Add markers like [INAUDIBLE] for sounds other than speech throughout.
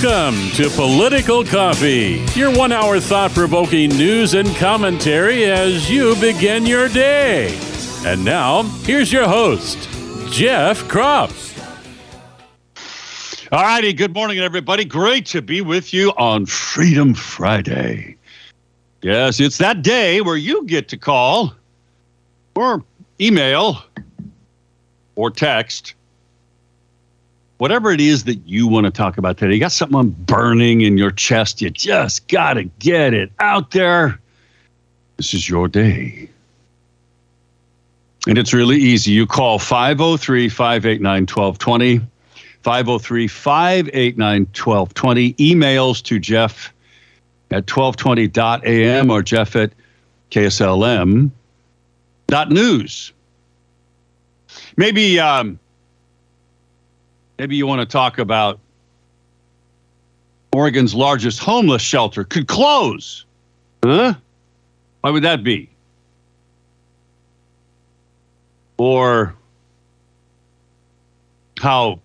Welcome to Political Coffee, your one hour thought provoking news and commentary as you begin your day. And now, here's your host, Jeff Kropf. All righty. Good morning, everybody. Great to be with you on Freedom Friday. Yes, it's that day where you get to call or email or text whatever it is that you want to talk about today. You got something burning in your chest. You just got to get it out there. This is your day. And it's really easy. You call 503 589 1220. 503 589 1220. Emails to Jeff at 1220.am or Jeff at KSLM.news. Maybe um, maybe you want to talk about Oregon's largest homeless shelter could close. Huh? Why would that be? Or how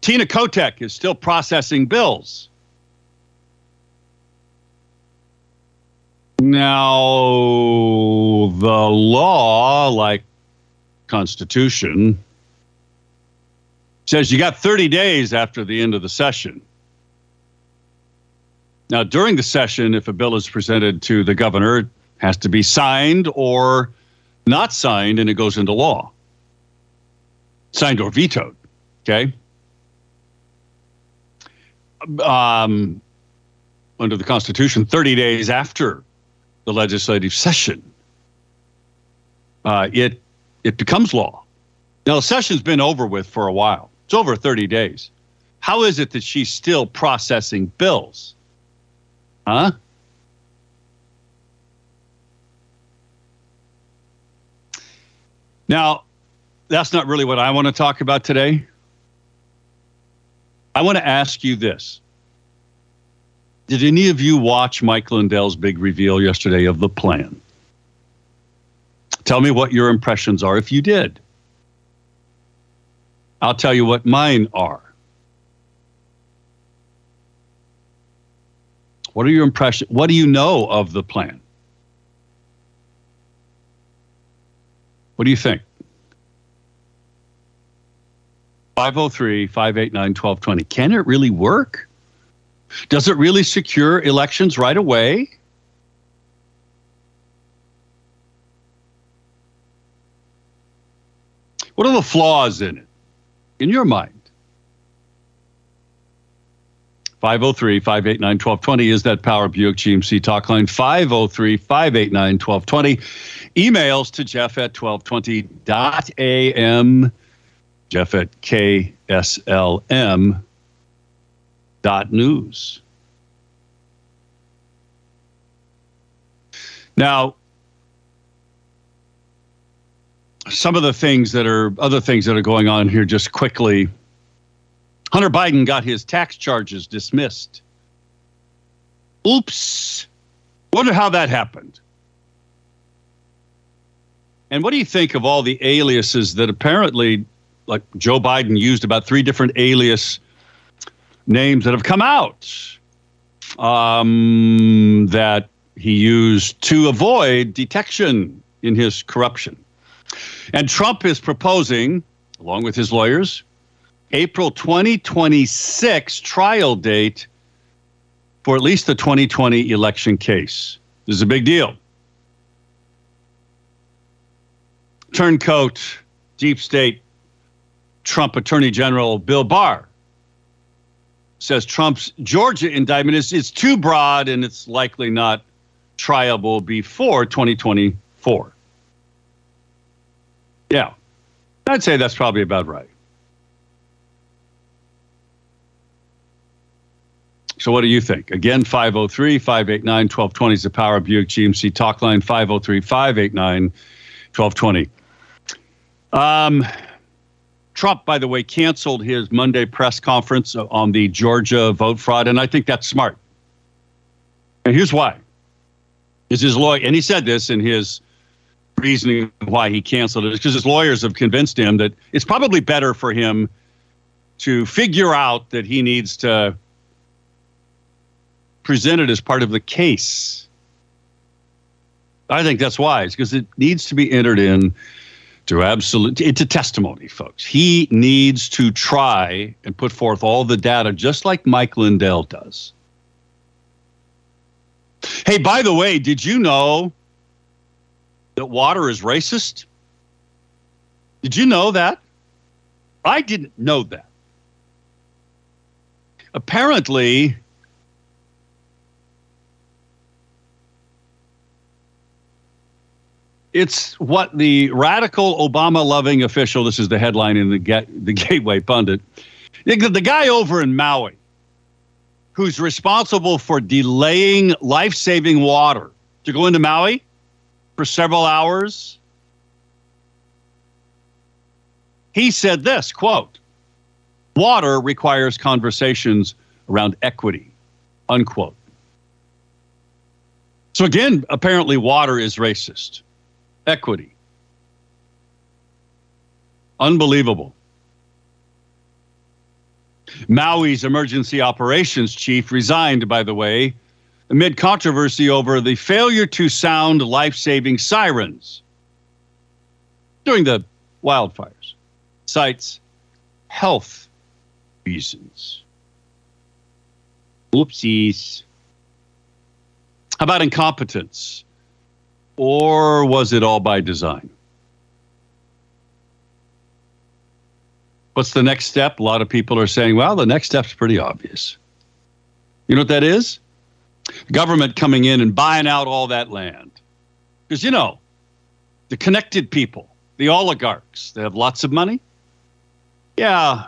Tina Kotek is still processing bills. Now, the law, like Constitution, says you got 30 days after the end of the session. Now, during the session, if a bill is presented to the governor, it has to be signed or not signed, and it goes into law. Signed or vetoed. Okay. Um, under the Constitution, 30 days after the legislative session, uh, it it becomes law. Now, the session's been over with for a while. It's over 30 days. How is it that she's still processing bills? Huh? Now, that's not really what I want to talk about today. I want to ask you this. Did any of you watch Mike Lindell's big reveal yesterday of the plan? Tell me what your impressions are if you did. I'll tell you what mine are. What are your impressions? What do you know of the plan? What do you think? 503 589 1220. Can it really work? Does it really secure elections right away? What are the flaws in it, in your mind? 503 589 1220 is that Power Buick GMC talk line. 503 589 1220. Emails to Jeff at 1220.am. Jeff at KSLM dot news. Now, some of the things that are other things that are going on here, just quickly. Hunter Biden got his tax charges dismissed. Oops. Wonder how that happened. And what do you think of all the aliases that apparently, like Joe Biden used about three different alias names that have come out um, that he used to avoid detection in his corruption. And Trump is proposing, along with his lawyers, April 2026 trial date for at least the 2020 election case. This is a big deal. Turncoat, deep state Trump Attorney General Bill Barr says Trump's Georgia indictment is, is too broad and it's likely not triable before 2024. Yeah, I'd say that's probably about right. So, what do you think? Again, 503 589 1220 is the Power Buick GMC talk line 503 589 1220. Um, Trump, by the way, canceled his Monday press conference on the Georgia vote fraud, and I think that's smart. And here's why: is his lawyer, and he said this in his reasoning why he canceled it, is because his lawyers have convinced him that it's probably better for him to figure out that he needs to present it as part of the case. I think that's wise because it needs to be entered in to absolute into testimony, folks. He needs to try and put forth all the data, just like Mike Lindell does. Hey, by the way, did you know that water is racist? Did you know that? I didn't know that. Apparently, it's what the radical Obama loving official, this is the headline in the, get, the [LAUGHS] Gateway Pundit, the guy over in Maui who's responsible for delaying life saving water to go into Maui for several hours. He said this quote, water requires conversations around equity, unquote. So again, apparently water is racist equity. Unbelievable. Maui's emergency operations chief resigned, by the way, amid controversy over the failure to sound life saving sirens during the wildfires. Cites health reasons. Oopsies. How about incompetence? Or was it all by design? What's the next step? A lot of people are saying, well, the next step's pretty obvious. You know what that is? Government coming in and buying out all that land. Because, you know, the connected people, the oligarchs, they have lots of money. Yeah,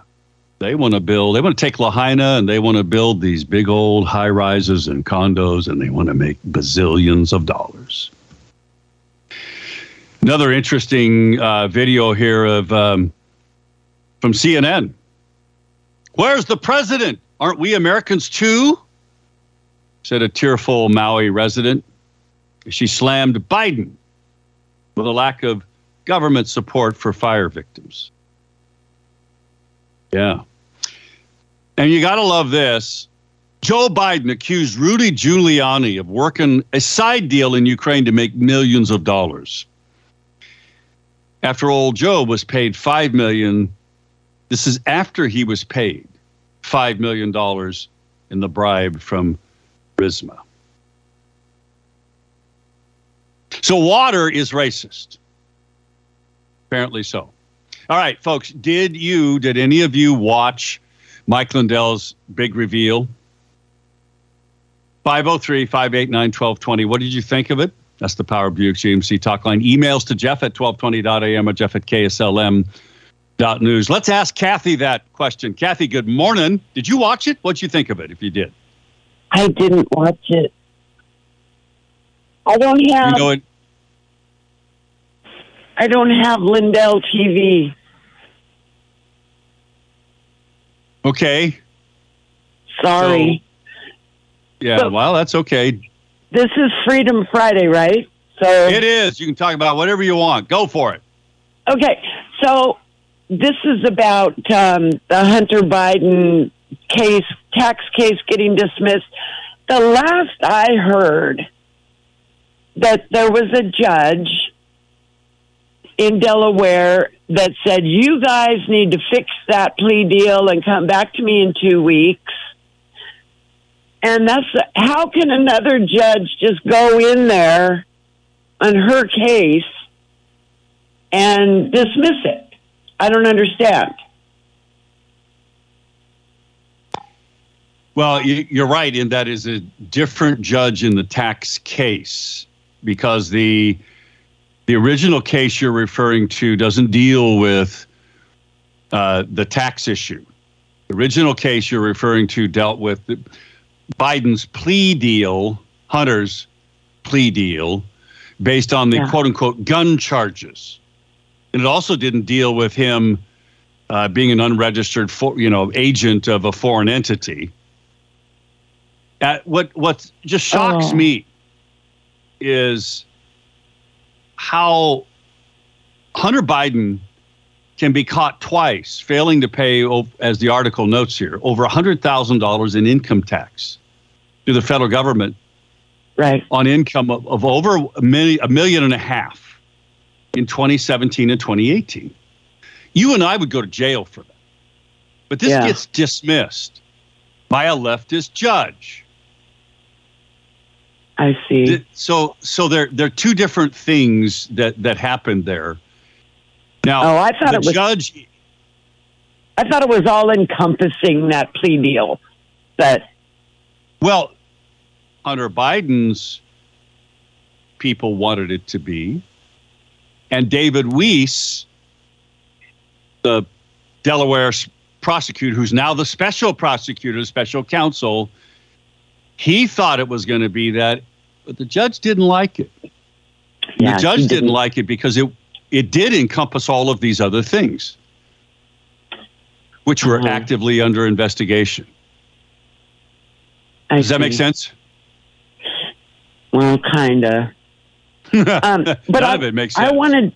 they want to build, they want to take Lahaina and they want to build these big old high rises and condos and they want to make bazillions of dollars. Another interesting uh, video here of um, from CNN. Where's the president? Aren't we Americans too? Said a tearful Maui resident. She slammed Biden with a lack of government support for fire victims. Yeah. And you got to love this. Joe Biden accused Rudy Giuliani of working a side deal in Ukraine to make millions of dollars after old Joe was paid five million. This is after he was paid five million dollars in the bribe from Burisma. So water is racist. Apparently so. All right, folks. Did you? Did any of you watch Mike Lindell's big reveal? 503 589 1220. What did you think of it? That's the Power Buick GMC talk line. Emails to Jeff at 1220.am or Jeff at KSLM.news. Let's ask Kathy that question. Kathy, good morning. Did you watch it? What'd you think of it if you did? I didn't watch it. I don't have. You it, I don't have Lindell TV. Okay. Sorry. So, yeah, well, that's okay. This is Freedom Friday, right? So it is. You can talk about whatever you want. Go for it. Okay, so this is about um, the Hunter Biden case, tax case getting dismissed. The last I heard that there was a judge in Delaware that said, You guys need to fix that plea deal and come back to me in two weeks. And that's how can another judge just go in there on her case and dismiss it? I don't understand. Well, you're right in that is a different judge in the tax case because the the original case you're referring to doesn't deal with uh, the tax issue. The original case you're referring to dealt with Biden's plea deal, Hunter's plea deal, based on the yeah. quote unquote gun charges. And it also didn't deal with him uh, being an unregistered, for, you know, agent of a foreign entity. Uh, what what just shocks oh. me is how Hunter Biden can be caught twice failing to pay, as the article notes here, over $100,000 in income tax. to the federal government Right. on income of, of over a million, a million and a half in 2017 and 2018. You and I would go to jail for that. But this Yeah. gets dismissed by a leftist judge. I see. So so there there are two different things that that happened there. Now Oh, I thought the it was- judge I thought it was all encompassing that plea deal. But well Hunter Biden's people wanted it to be and David Weiss the Delaware prosecutor who's now the special prosecutor, the special counsel, he thought it was going to be that but the judge didn't like it. yeah, the judge he didn't like it because it it did encompass all of these other things, which were Mhm. actively under investigation. I Does that make sense? Well, kinda. [LAUGHS] Um, but I, of it makes sense. I wanted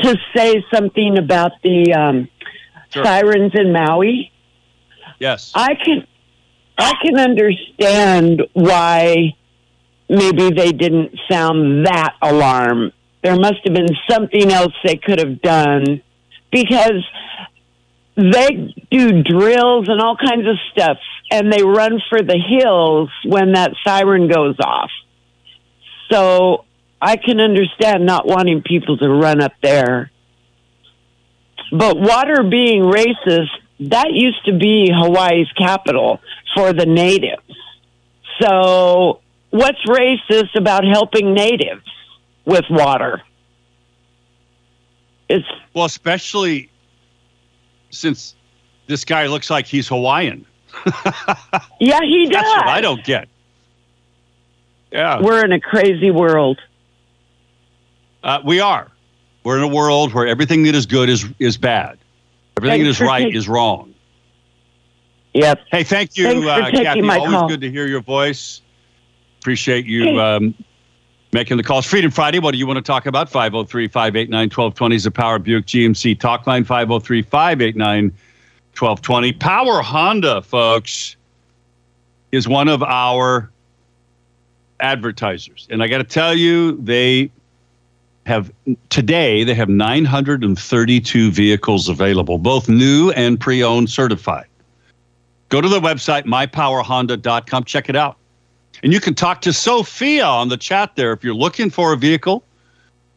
to say something about the um, Sure. sirens in Maui. yes. I can I can understand why maybe they didn't sound that alarm. There must have been something else they could have done because they do drills and all kinds of stuff and they run for the hills when that siren goes off. So I can understand not wanting people to run up there. But water being racist, that used to be Hawaii's capital for the natives. So, what's racist about helping natives with water? It's Well, especially since this guy looks like he's Hawaiian. [LAUGHS] yeah, he does. That's what I don't get. Yeah, We're in a crazy world. uh, we are. We're in a world where everything that is good is is bad. Everything that Thanks is right taking- is wrong. Yep. Hey, thank you, uh, Kathy. Always call. good to hear your voice. Appreciate you um, making the calls. Freedom Friday, what do you want to talk about? 503 589 1220 is the Power Buick GMC talk line 503 589 1220. Power Honda, folks, is one of our advertisers. And I got to tell you, they have today, they have 932 vehicles available, both new and pre owned certified. Go to the website, mypowerhonda.com. Check it out. And you can talk to Sophia on the chat there if you're looking for a vehicle.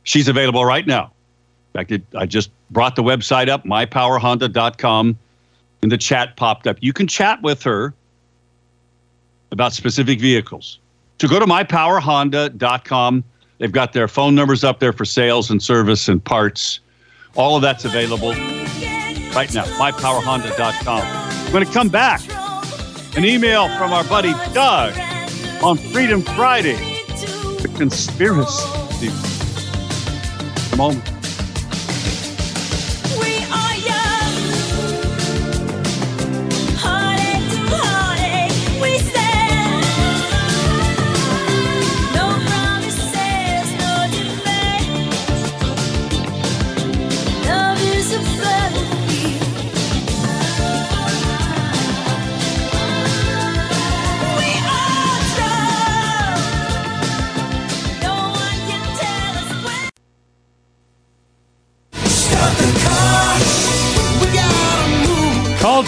She's available right now. In fact, I just brought the website up, mypowerhonda.com, and the chat popped up. You can chat with her about specific vehicles. So go to mypowerhonda.com. They've got their phone numbers up there for sales and service and parts. All of that's available right now, mypowerhonda.com. Going to come back. An email from our buddy Doug on Freedom Friday. The conspiracy. Come on.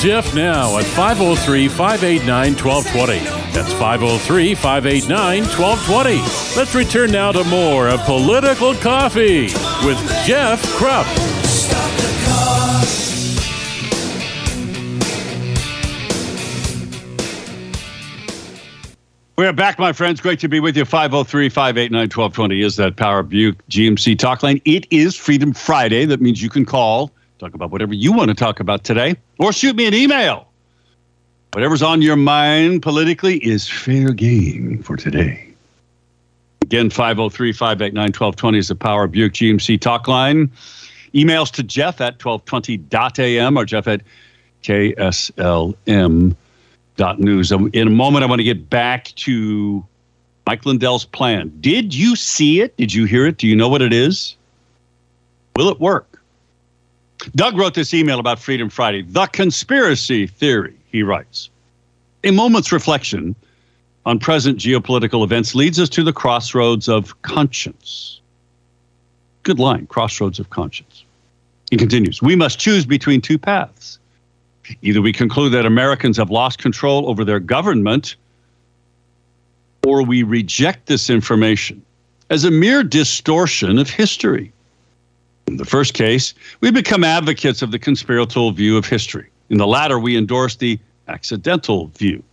Jeff now at 503 589 1220. That's 503 589 1220. Let's return now to more of Political Coffee with Jeff Kropf. We are back, my friends. Great to be with you. 503 589 1220 is that Power Buick GMC talk line. It is Freedom Friday. That means you can call, talk about whatever you want to talk about today, or shoot me an email. Whatever's on your mind politically is fair game for today. Again, 503 589 1220 is the Power Buick GMC talk line. Emails to Jeff at 1220.am or Jeff at KSLM dot news. Um, In a moment, I want to get back to Mike Lindell's plan. Did you see it? Did you hear it? Do you know what it is? Will it work? Doug wrote this email about Freedom Friday. The conspiracy theory, he writes. A moment's reflection on present geopolitical events leads us to the crossroads of conscience. Good line, crossroads of conscience. He continues We must choose between two paths. Either we conclude that Americans have lost control over their government, or we reject this information as a mere distortion of history. In the first case, we become advocates of the conspiratorial view of history. In the latter, we endorse the accidental view.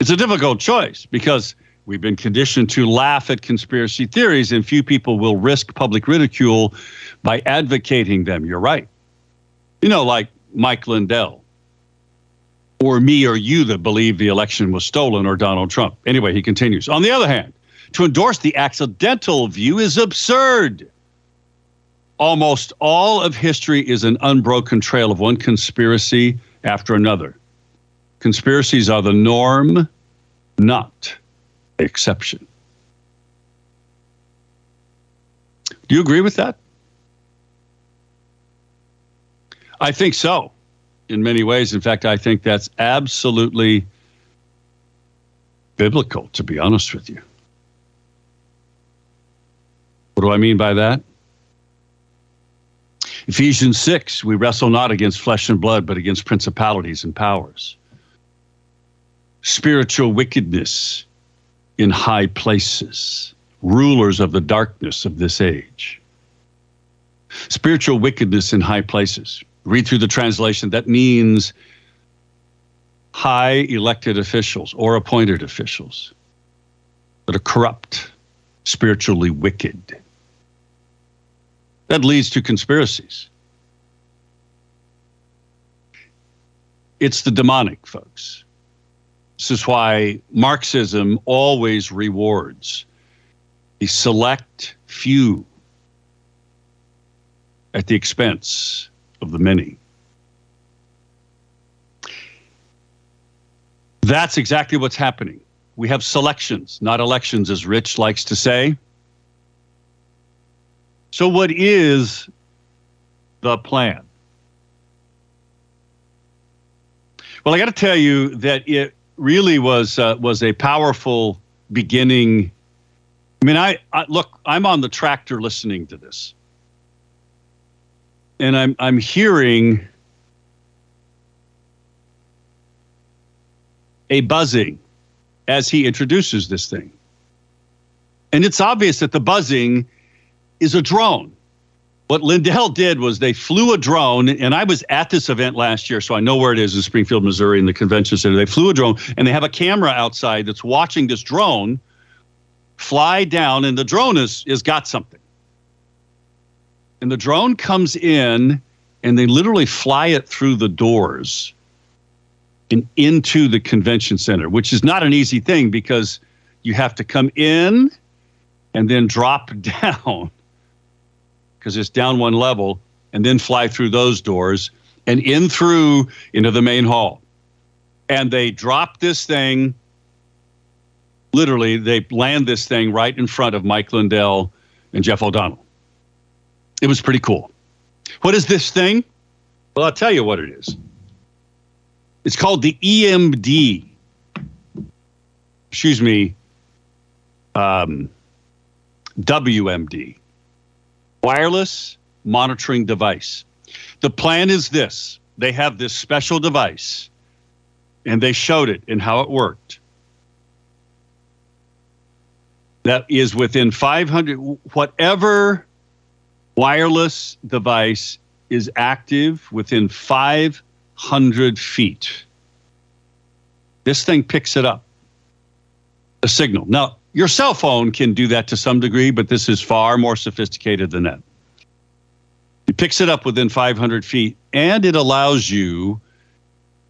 It's a difficult choice because we've been conditioned to laugh at conspiracy theories, and few people will risk public ridicule by advocating them. You're right. You know, like Mike Lindell, or me or you that believe the election was stolen, or Donald Trump. Anyway, he continues. On the other hand, to endorse the accidental view is absurd. Almost all of history is an unbroken trail of one conspiracy after another. Conspiracies are the norm, not the exception. Do you agree with that? I think so, in many ways. In fact, I think that's absolutely biblical, to be honest with you. What do I mean by that? Ephesians 6, we wrestle not against flesh and blood, but against principalities and powers. Spiritual wickedness in high places, rulers of the darkness of this age. Spiritual wickedness in high places. Read through the translation, that means high elected officials or appointed officials that are corrupt, spiritually wicked. That leads to conspiracies. It's the demonic, folks. This is why Marxism always rewards the select few at the expense of the many. That's exactly what's happening. We have selections, not elections, as Rich likes to say. So, what is the plan? Well, I got to tell you that it really was uh, was a powerful beginning. I mean, I, I look. I'm on the tractor listening to this, and I'm I'm hearing a buzzing as he introduces this thing, and it's obvious that the buzzing is a drone. What Lindell did was they flew a drone, and I was at this event last year, so I know where it is in Springfield, Missouri, in the convention center. They flew a drone, and they have a camera outside that's watching this drone fly down, and the drone is is got something. And the drone comes in, and they literally fly it through the doors and into the convention center, which is not an easy thing because you have to come in and then drop [LAUGHS] down because it's down one level, and then fly through those doors and in through into the main hall. And they drop this thing. Literally, they land this thing right in front of Mike Lindell and Jeff O'Donnell. It was pretty cool. What is this thing? Well, I'll tell you what it is. It's called the EMD. Excuse me. Um, WMD wireless monitoring device. The plan is this they have this special device, and they showed it and how it worked. That is within 500, whatever wireless device is active within 500 feet. This thing picks it up, a signal. Now, your cell phone can do that to some degree, but this is far more sophisticated than that. It picks it up within 500 feet and it allows you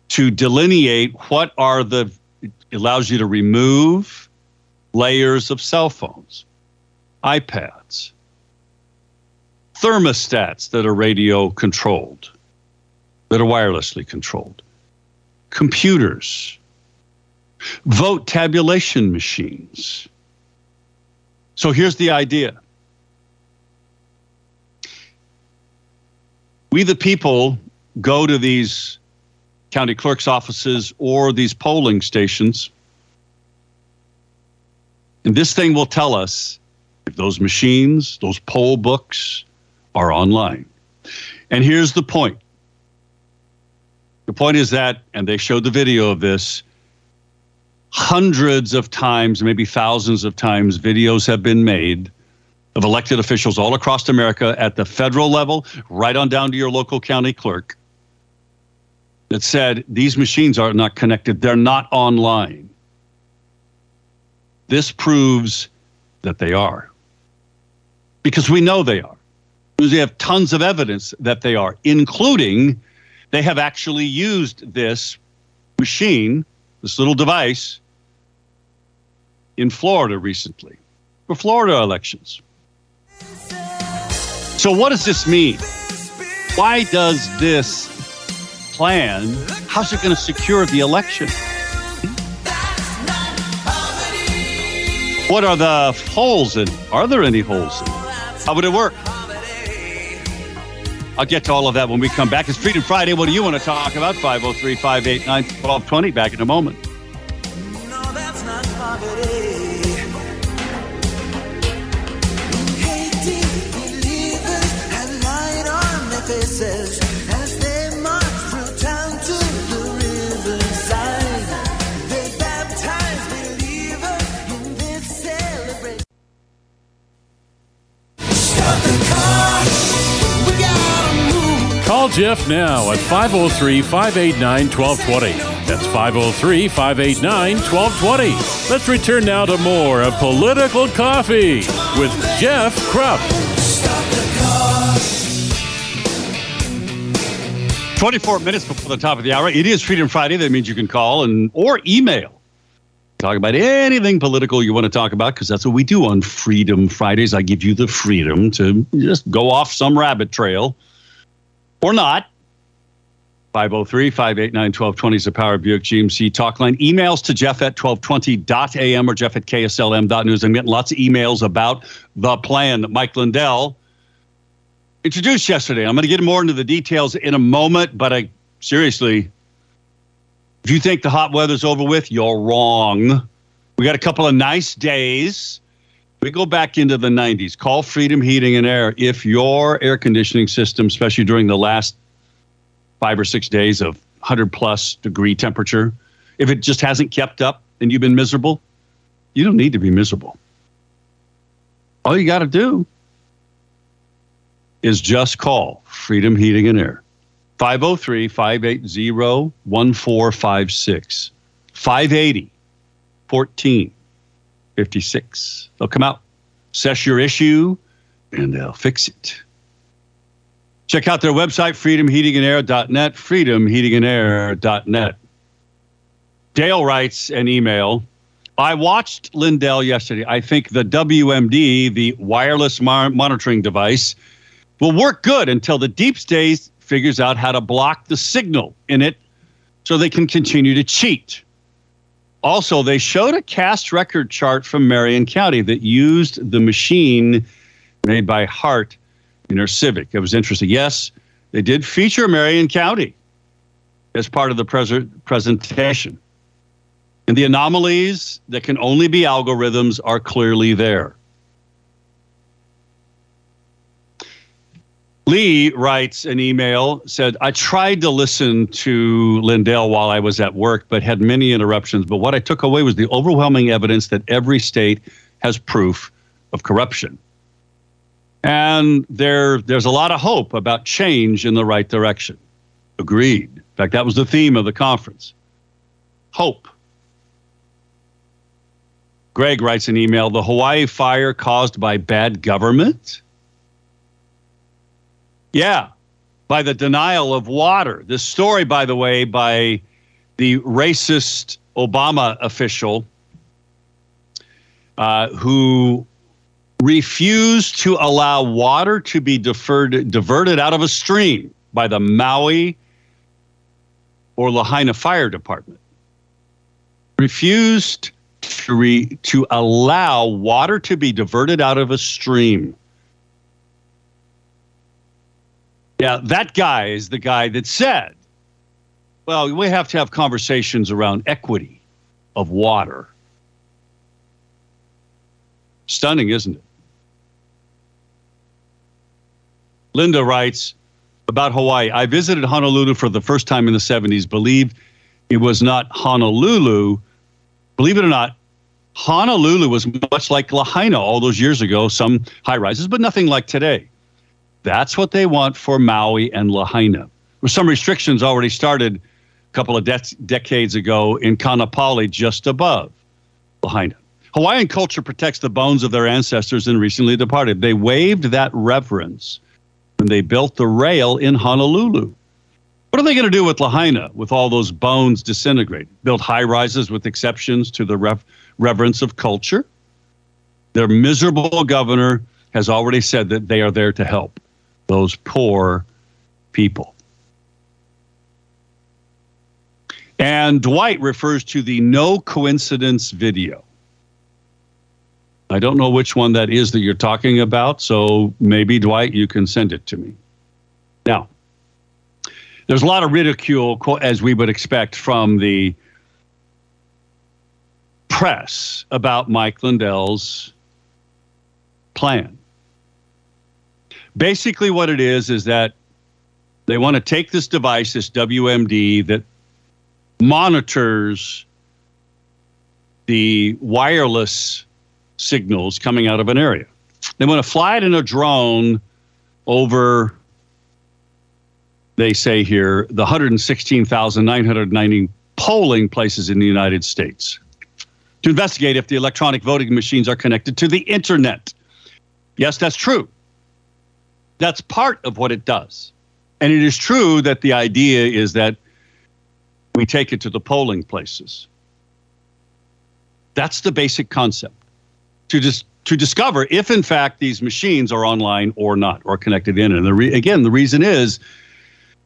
to delineate what are the, it allows you to remove layers of cell phones, iPads, thermostats that are radio controlled, that are wirelessly controlled, computers, vote tabulation machines. So here's the idea. We, the people, go to these county clerk's offices, or these polling stations. And this thing will tell us if those machines, those poll books are online. And here's the point the point is that, and they showed the video of this, hundreds of times, maybe thousands of times, videos have been made of elected officials all across America at the federal level, right on down to your local county clerk, that said these machines are not connected, they're not online. This proves that they are. Because we know they are. Because we have tons of evidence that they are, including they have actually used this machine, this little device, in Florida recently for Florida elections. So, what does this mean? Why does this plan, how's it going to secure the election? What are the holes in? Are there any holes in? How would it work? I'll get to all of that when we come back. It's Freedom Friday. What do you want to talk about? 503 589 1220. Back in a moment. Call Jeff now at 503 589 1220. That's 503 589 1220. Let's return now to more of Political Coffee with Jeff Kropf. Stop the car. 24 minutes before the top of the hour. It is Freedom Friday. That means you can call and or email. Talk about anything political you want to talk about because that's what we do on Freedom Fridays. I give you the freedom to just go off some rabbit trail or not. 503 589 1220 is the Power Buick GMC talk line. Emails to Jeff at 1220.am or Jeff at KSLM.news. I'm getting lots of emails about the plan that Mike Lindell introduced yesterday. I'm going to get more into the details in a moment, but I seriously, if you think the hot weather's over with, you're wrong. We got a couple of nice days. We go back into the 90s. Call Freedom Heating and Air if your air conditioning system, especially during the last five or six days of 100 plus degree temperature, if it just hasn't kept up and you've been miserable, you don't need to be miserable. All you got to do is just call Freedom Heating and Air. 503 580 1456. 580 1456. They'll come out, assess your issue, and they'll fix it. Check out their website, freedomheatingandair.net, freedomheatingandair.net. Dale writes an email. I watched Lindell yesterday. I think the WMD, the wireless mar- monitoring device, will work good until the deep state figures out how to block the signal in it so they can continue to cheat. Also, they showed a cast record chart from Marion County that used the machine made by Hart InterCivic. It was interesting. Yes, they did feature Marion County as part of the pres- presentation. And the anomalies that can only be algorithms are clearly there. Lee writes an email, said, I tried to listen to Lindell while I was at work, but had many interruptions. But what I took away was the overwhelming evidence that every state has proof of corruption. And there, there's a lot of hope about change in the right direction. Agreed. In fact, that was the theme of the conference. Hope. Greg writes an email The Hawaii fire caused by bad government? Yeah, by the denial of water. This story, by the way, by the racist Obama official uh, who refused to allow water to be deferred, diverted out of a stream by the Maui or Lahaina Fire Department. Refused to, re, to allow water to be diverted out of a stream. Yeah, that guy is the guy that said well, we have to have conversations around equity of water. Stunning, isn't it? Linda writes about Hawaii. I visited Honolulu for the first time in the 70s. Believe it was not Honolulu. Believe it or not, Honolulu was much like Lahaina all those years ago, some high rises, but nothing like today. That's what they want for Maui and Lahaina. With some restrictions already started a couple of de- decades ago in Kaanapali, just above Lahaina. Hawaiian culture protects the bones of their ancestors and recently departed. They waived that reverence when they built the rail in Honolulu. What are they going to do with Lahaina with all those bones disintegrated? Build high rises with exceptions to the rev- reverence of culture? Their miserable governor has already said that they are there to help those poor people. And Dwight refers to the no coincidence video. I don't know which one that is that you're talking about, so maybe Dwight, you can send it to me. Now, there's a lot of ridicule, as we would expect from the press about Mike Lindell's plan. Basically, what it is is that they want to take this device, this WMD, that monitors the wireless signals coming out of an area. They want to fly it in a drone over, they say here, the 116,990 polling places in the United States to investigate if the electronic voting machines are connected to the internet. Yes, that's true. That's part of what it does. And it is true that the idea is that we take it to the polling places. That's the basic concept to dis- to discover if in fact these machines are online or not or connected in. And the re- again, the reason is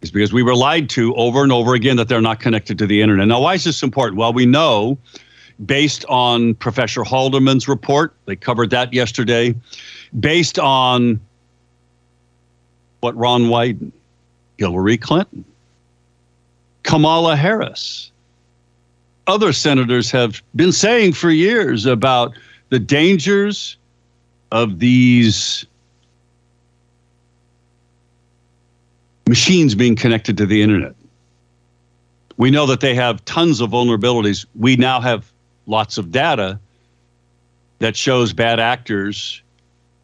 is because we were lied to over and over again that they're not connected to the internet. Now, why is this important? Well, we know based on Professor Halderman's report, they covered that yesterday, based on what Ron Wyden, Hillary Clinton, Kamala Harris, other senators have been saying for years about the dangers of these machines being connected to the internet. We know that they have tons of vulnerabilities. We now have lots of data that shows bad actors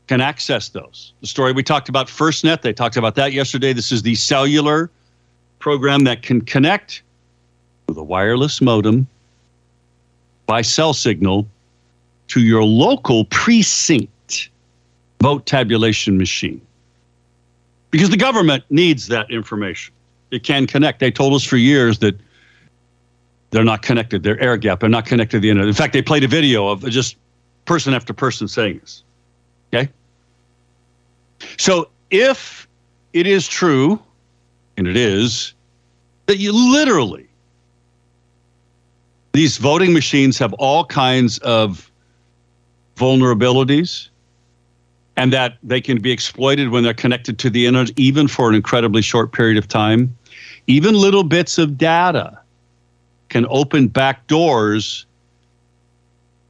can access those. The story we talked about, FirstNet, they talked about that yesterday. This is the cellular program that can connect with a wireless modem by cell signal to your local precinct vote tabulation machine. Because the government needs that information. It can connect. They told us for years that they're not connected. They're air gap. They're not connected to the internet. In fact, they played a video of just person after person saying this. Okay? So if it is true, and it is, that you literally, these voting machines have all kinds of vulnerabilities and that they can be exploited when they're connected to the internet, even for an incredibly short period of time. Even little bits of data can open back doors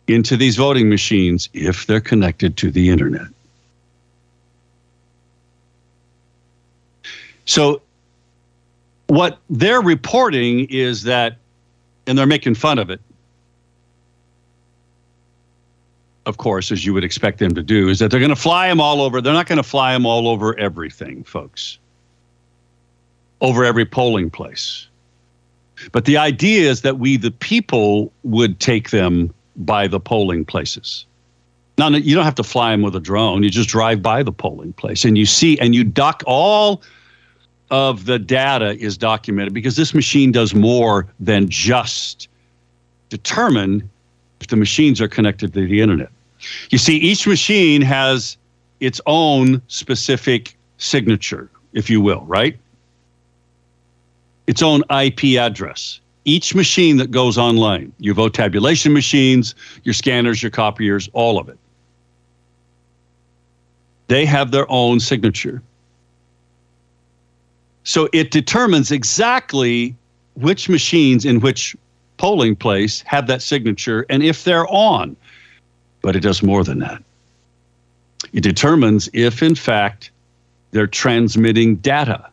into these voting machines if they're connected to the internet. So, what they're reporting is that, and they're making fun of it, of course, as you would expect them to do, is that they're going to fly them all over. They're not going to fly them all over everything, folks, over every polling place. But the idea is that we, the people, would take them by the polling places. Now, you don't have to fly them with a drone. You just drive by the polling place and you see, and you doc all of the data is documented because this machine does more than just determine if the machines are connected to the internet. You see, each machine has its own specific signature, if you will, right? Its own IP address. Each machine that goes online, your vote tabulation machines, your scanners, your copiers, all of it, they have their own signature. So it determines exactly which machines in which polling place have that signature and if they're on. But it does more than that. It determines if, in fact, they're transmitting data.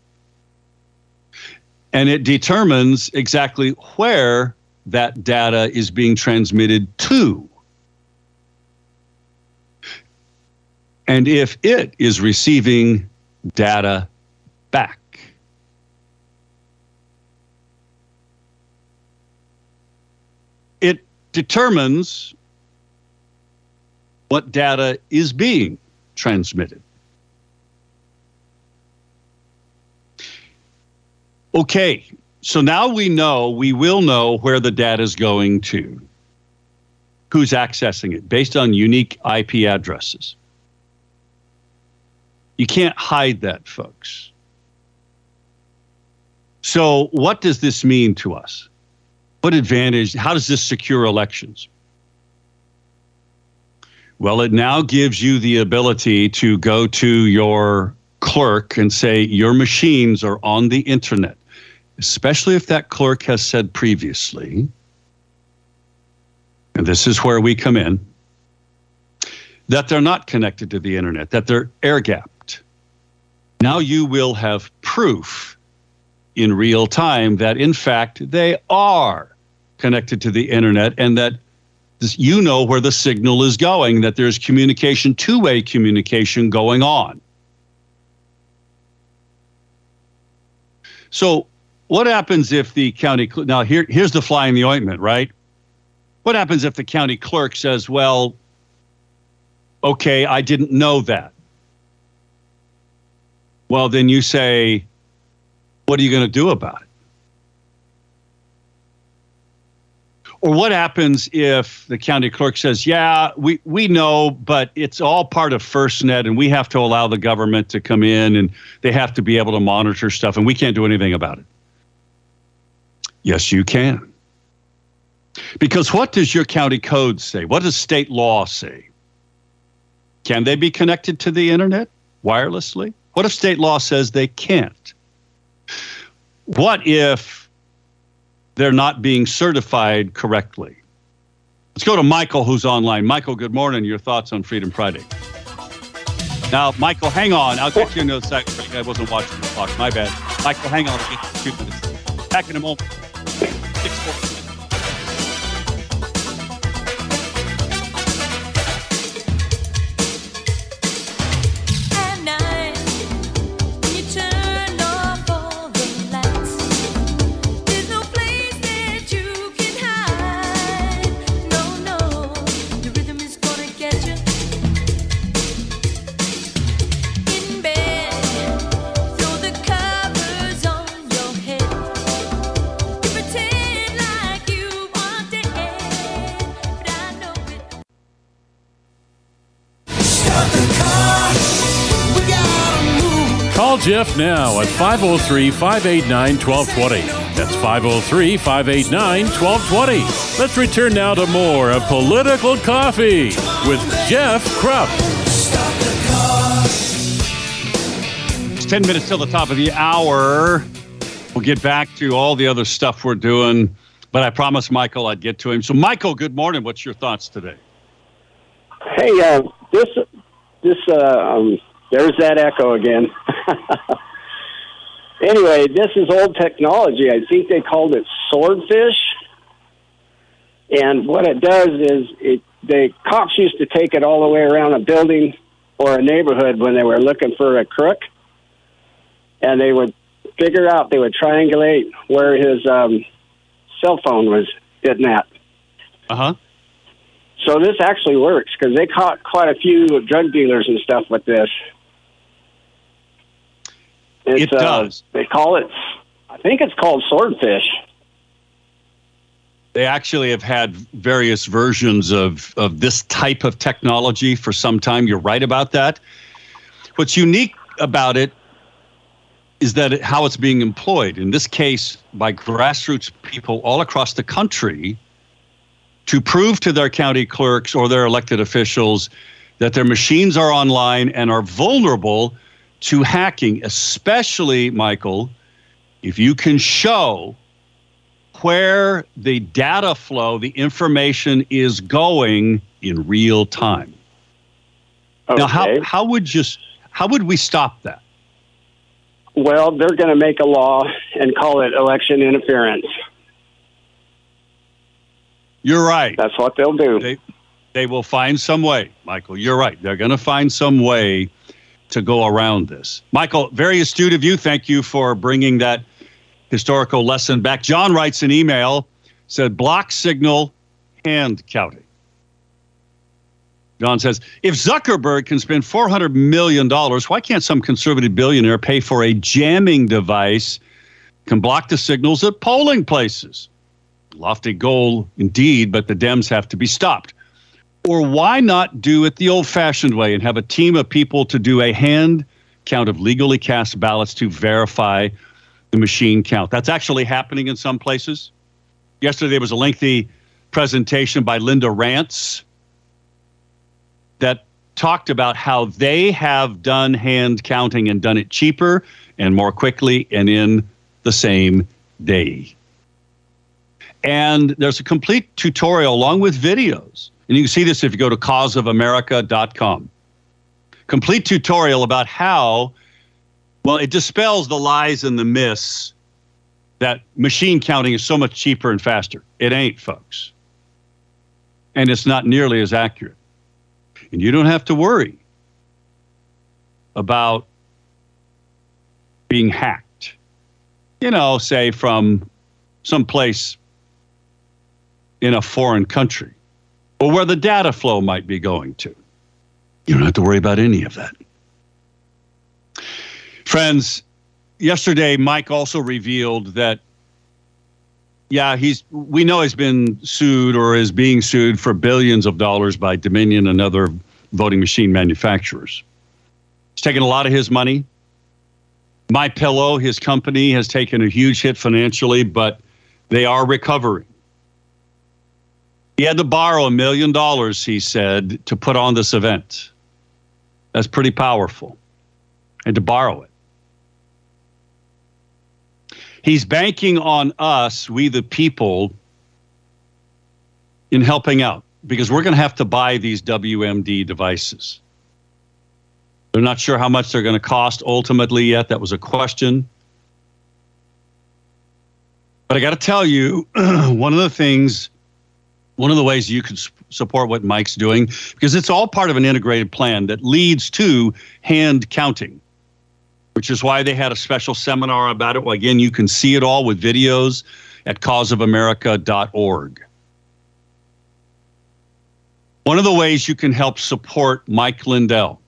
And it determines exactly where that data is being transmitted to. And if it is receiving data back. It determines what data is being transmitted. Okay, so now we know, we will know where the data is going to, who's accessing it based on unique IP addresses. You can't hide that, folks. So, what does this mean to us? What advantage? How does this secure elections? Well, it now gives you the ability to go to your clerk and say, Your machines are on the internet, especially if that clerk has said previously, and this is where we come in, that they're not connected to the internet, that they're air gapped. Now you will have proof in real time that, in fact, they are connected to the internet and that you know where the signal is going, that there's communication, two way communication going on. So, what happens if the county cl- now here here's the fly in the ointment, right? What happens if the county clerk says, "Well, okay, I didn't know that." Well, then you say, "What are you going to do about it?" Or what happens if the county clerk says, "Yeah, we we know, but it's all part of FirstNet, and we have to allow the government to come in, and they have to be able to monitor stuff, and we can't do anything about it." Yes, you can. Because what does your county code say? What does state law say? Can they be connected to the internet wirelessly? What if state law says they can't? What if they're not being certified correctly? Let's go to Michael, who's online. Michael, good morning. Your thoughts on Freedom Friday? Now, Michael, hang on. I'll get you in a second. I wasn't watching the clock. My bad. Michael, hang on. I'll. Back in a moment. Jeff now at 503 589 1220. That's 503 589 1220. Let's return now to more of Political Coffee with Jeff Kropf. It's 10 minutes till the top of the hour. We'll get back to all the other stuff we're doing, but I promised Michael I'd get to him. So, Michael, good morning. What's your thoughts today? Hey, uh, this this uh, um, there's that echo again. [LAUGHS] anyway, this is old technology. I think they called it swordfish, and what it does is it the cops used to take it all the way around a building or a neighborhood when they were looking for a crook, and they would figure out they would triangulate where his um, cell phone was hitting at. Uh huh. So this actually works because they caught quite a few drug dealers and stuff with this. It uh, does. They call it. I think it's called swordfish. They actually have had various versions of, of this type of technology for some time. You're right about that. What's unique about it is that it, how it's being employed. In this case, by grassroots people all across the country to prove to their county clerks or their elected officials that their machines are online and are vulnerable to hacking, especially, Michael, if you can show where the data flow, the information is going in real time. Okay. Now, how, how would you how would we stop that? well, they're going to make a law and call it election interference. You're right. That's what they'll do. They they will find some way, Michael. You're right. They're going to find some way to go around this. Michael, very astute of you. Thank you for bringing that historical lesson back. John writes an email said block signal hand counting. John says, if Zuckerberg can spend $400 million, why can't some conservative billionaire pay for a jamming device can block the signals at polling places? Lofty goal indeed, but the Dems have to be stopped. Or why not do it the old fashioned way and have a team of people to do a hand count of legally cast ballots to verify the machine count? That's actually happening in some places. Yesterday there was a lengthy presentation by Linda Rance that talked about how they have done hand counting and done it cheaper and more quickly and in the same day. And there's a complete tutorial along with videos. And you can see this if you go to causeofamerica.com. Complete tutorial about how, well, it dispels the lies and the myths that machine counting is so much cheaper and faster. It ain't, folks. And it's not nearly as accurate. And you don't have to worry about being hacked, you know, say from someplace in a foreign country or where the data flow might be going to. You don't have to worry about any of that. Friends, yesterday Mike also revealed that yeah, he's we know he's been sued or is being sued for billions of dollars by Dominion and other voting machine manufacturers. He's taken a lot of his money. My Pillow, his company, has taken a huge hit financially, but they are recovering. He had to borrow a million dollars, he said, to put on this event. That's pretty powerful. And to borrow it. He's banking on us, we the people, in helping out because we're going to have to buy these WMD devices. They're not sure how much they're going to cost ultimately yet. That was a question. But I got to tell you, [CLEARS THROAT] one of the things, one of the ways you can support what Mike's doing, because it's all part of an integrated plan that leads to hand counting which is why they had a special seminar about it. Well, again, you can see it all with videos at causeofamerica.org. One of the ways you can help support Mike Lindell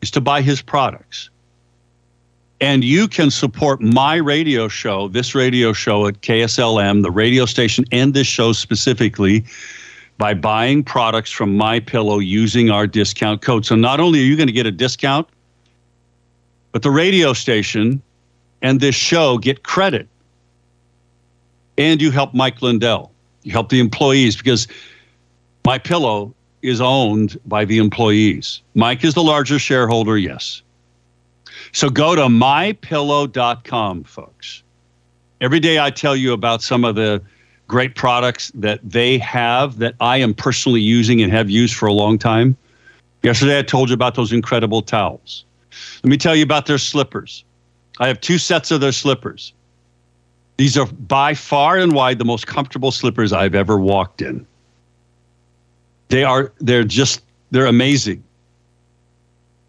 is to buy his products. And you can support my radio show, this radio show at KSLM, the radio station, and this show specifically by buying products from My Pillow using our discount code. So not only are you going to get a discount, but the radio station and this show get credit. And you help Mike Lindell. You help the employees because my pillow is owned by the employees. Mike is the larger shareholder, yes. So go to mypillow.com, folks. Every day I tell you about some of the great products that they have that I am personally using and have used for a long time. Yesterday I told you about those incredible towels. Let me tell you about their slippers. I have two sets of their slippers. These are by far and wide the most comfortable slippers I've ever walked in. They are they're just they're amazing.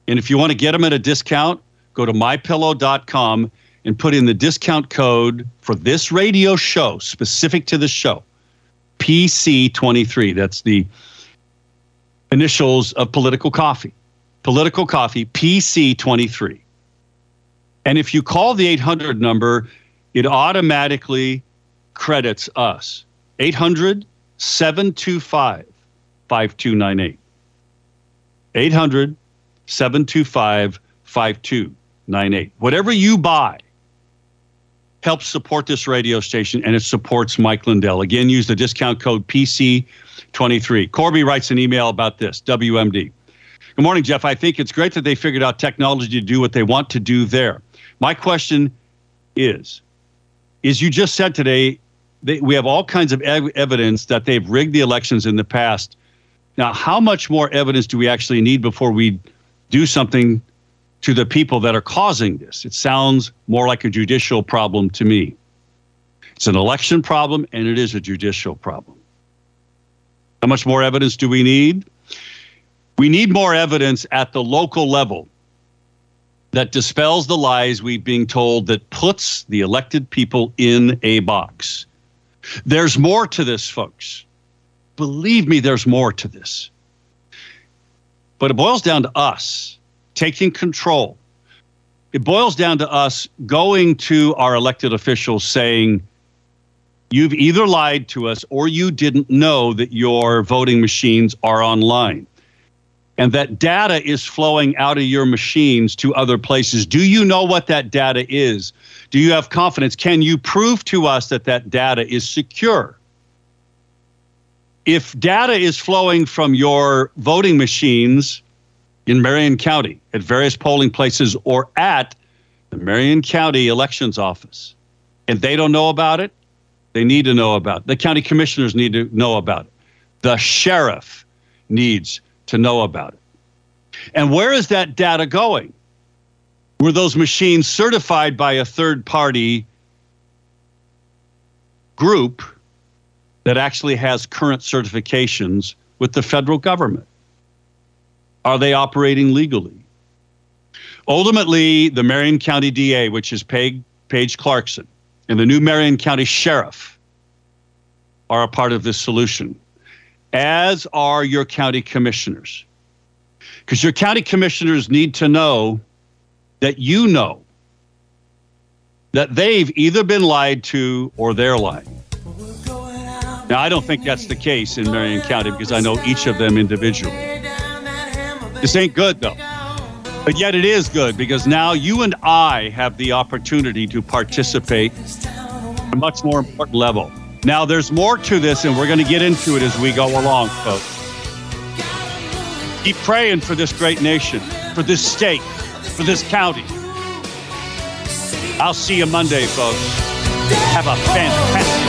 And if you want to get them at a discount, go to mypillow.com and put in the discount code for this radio show specific to the show. PC23. That's the initials of political coffee political coffee PC23. And if you call the 800 number, it automatically credits us. 800 725 5298. 800 725 5298. Whatever you buy helps support this radio station and it supports Mike Lindell. Again, use the discount code PC23. Corby writes an email about this WMD. Good morning, Jeff. I think it's great that they figured out technology to do what they want to do there. My question is is you just said today they, we have all kinds of ev- evidence that they've rigged the elections in the past. Now, how much more evidence do we actually need before we do something to the people that are causing this? It sounds more like a judicial problem to me. It's an election problem and it is a judicial problem. How much more evidence do we need? We need more evidence at the local level that dispels the lies we've been told that puts the elected people in a box. There's more to this, folks. Believe me, there's more to this. But it boils down to us taking control. It boils down to us going to our elected officials saying, You've either lied to us or you didn't know that your voting machines are online and that data is flowing out of your machines to other places. Do you know what that data is? Do you have confidence? Can you prove to us that that data is secure? If data is flowing from your voting machines in Marion County at various polling places or at the Marion County Elections Office, and they don't know about it, they need to know about it. The county commissioners need to know about it. The sheriff needs to know about it. And where is that data going? Were those machines certified by a third party group that actually has current certifications with the federal government? Are they operating legally? Ultimately, the Marion County DA, which is Paige, Paige Clarkson, and the new Marion County Sheriff are a part of this solution as are your county commissioners. Because your county commissioners need to know that you know that they've either been lied to or they're lying. Now, I don't think that's the case in Marion County because I know each of them individually. This ain't good, though. But yet it is good because now you and I have the opportunity to participate at a much more important level. Now, there's more to this, and we're going to get into it as we go along, folks. Keep praying for this great nation, for this state, for this county. I'll see you Monday, folks. Have a fantastic.